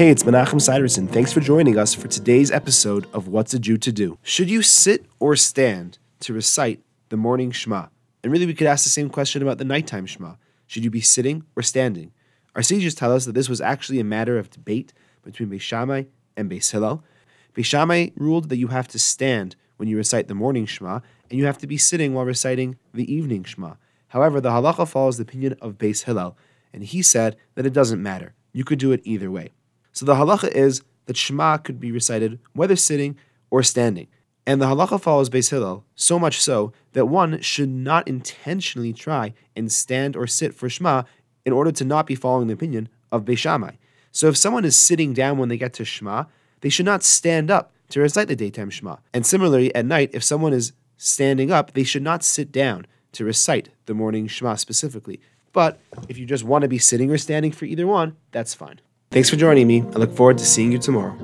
Hey, it's Menachem Siderson. Thanks for joining us for today's episode of What's a Jew to Do. Should you sit or stand to recite the morning Shema? And really, we could ask the same question about the nighttime Shema. Should you be sitting or standing? Our sages tell us that this was actually a matter of debate between Beis Shammai and Beis Hillel. Beis Shammai ruled that you have to stand when you recite the morning Shema, and you have to be sitting while reciting the evening Shema. However, the halacha follows the opinion of Beis Hillel, and he said that it doesn't matter. You could do it either way. So the halacha is that Shema could be recited whether sitting or standing. And the halacha follows Beis Hillel, so much so that one should not intentionally try and stand or sit for Shema in order to not be following the opinion of Beis Shammai. So if someone is sitting down when they get to Shema, they should not stand up to recite the daytime Shema. And similarly, at night, if someone is standing up, they should not sit down to recite the morning Shema specifically. But if you just want to be sitting or standing for either one, that's fine. Thanks for joining me. I look forward to seeing you tomorrow.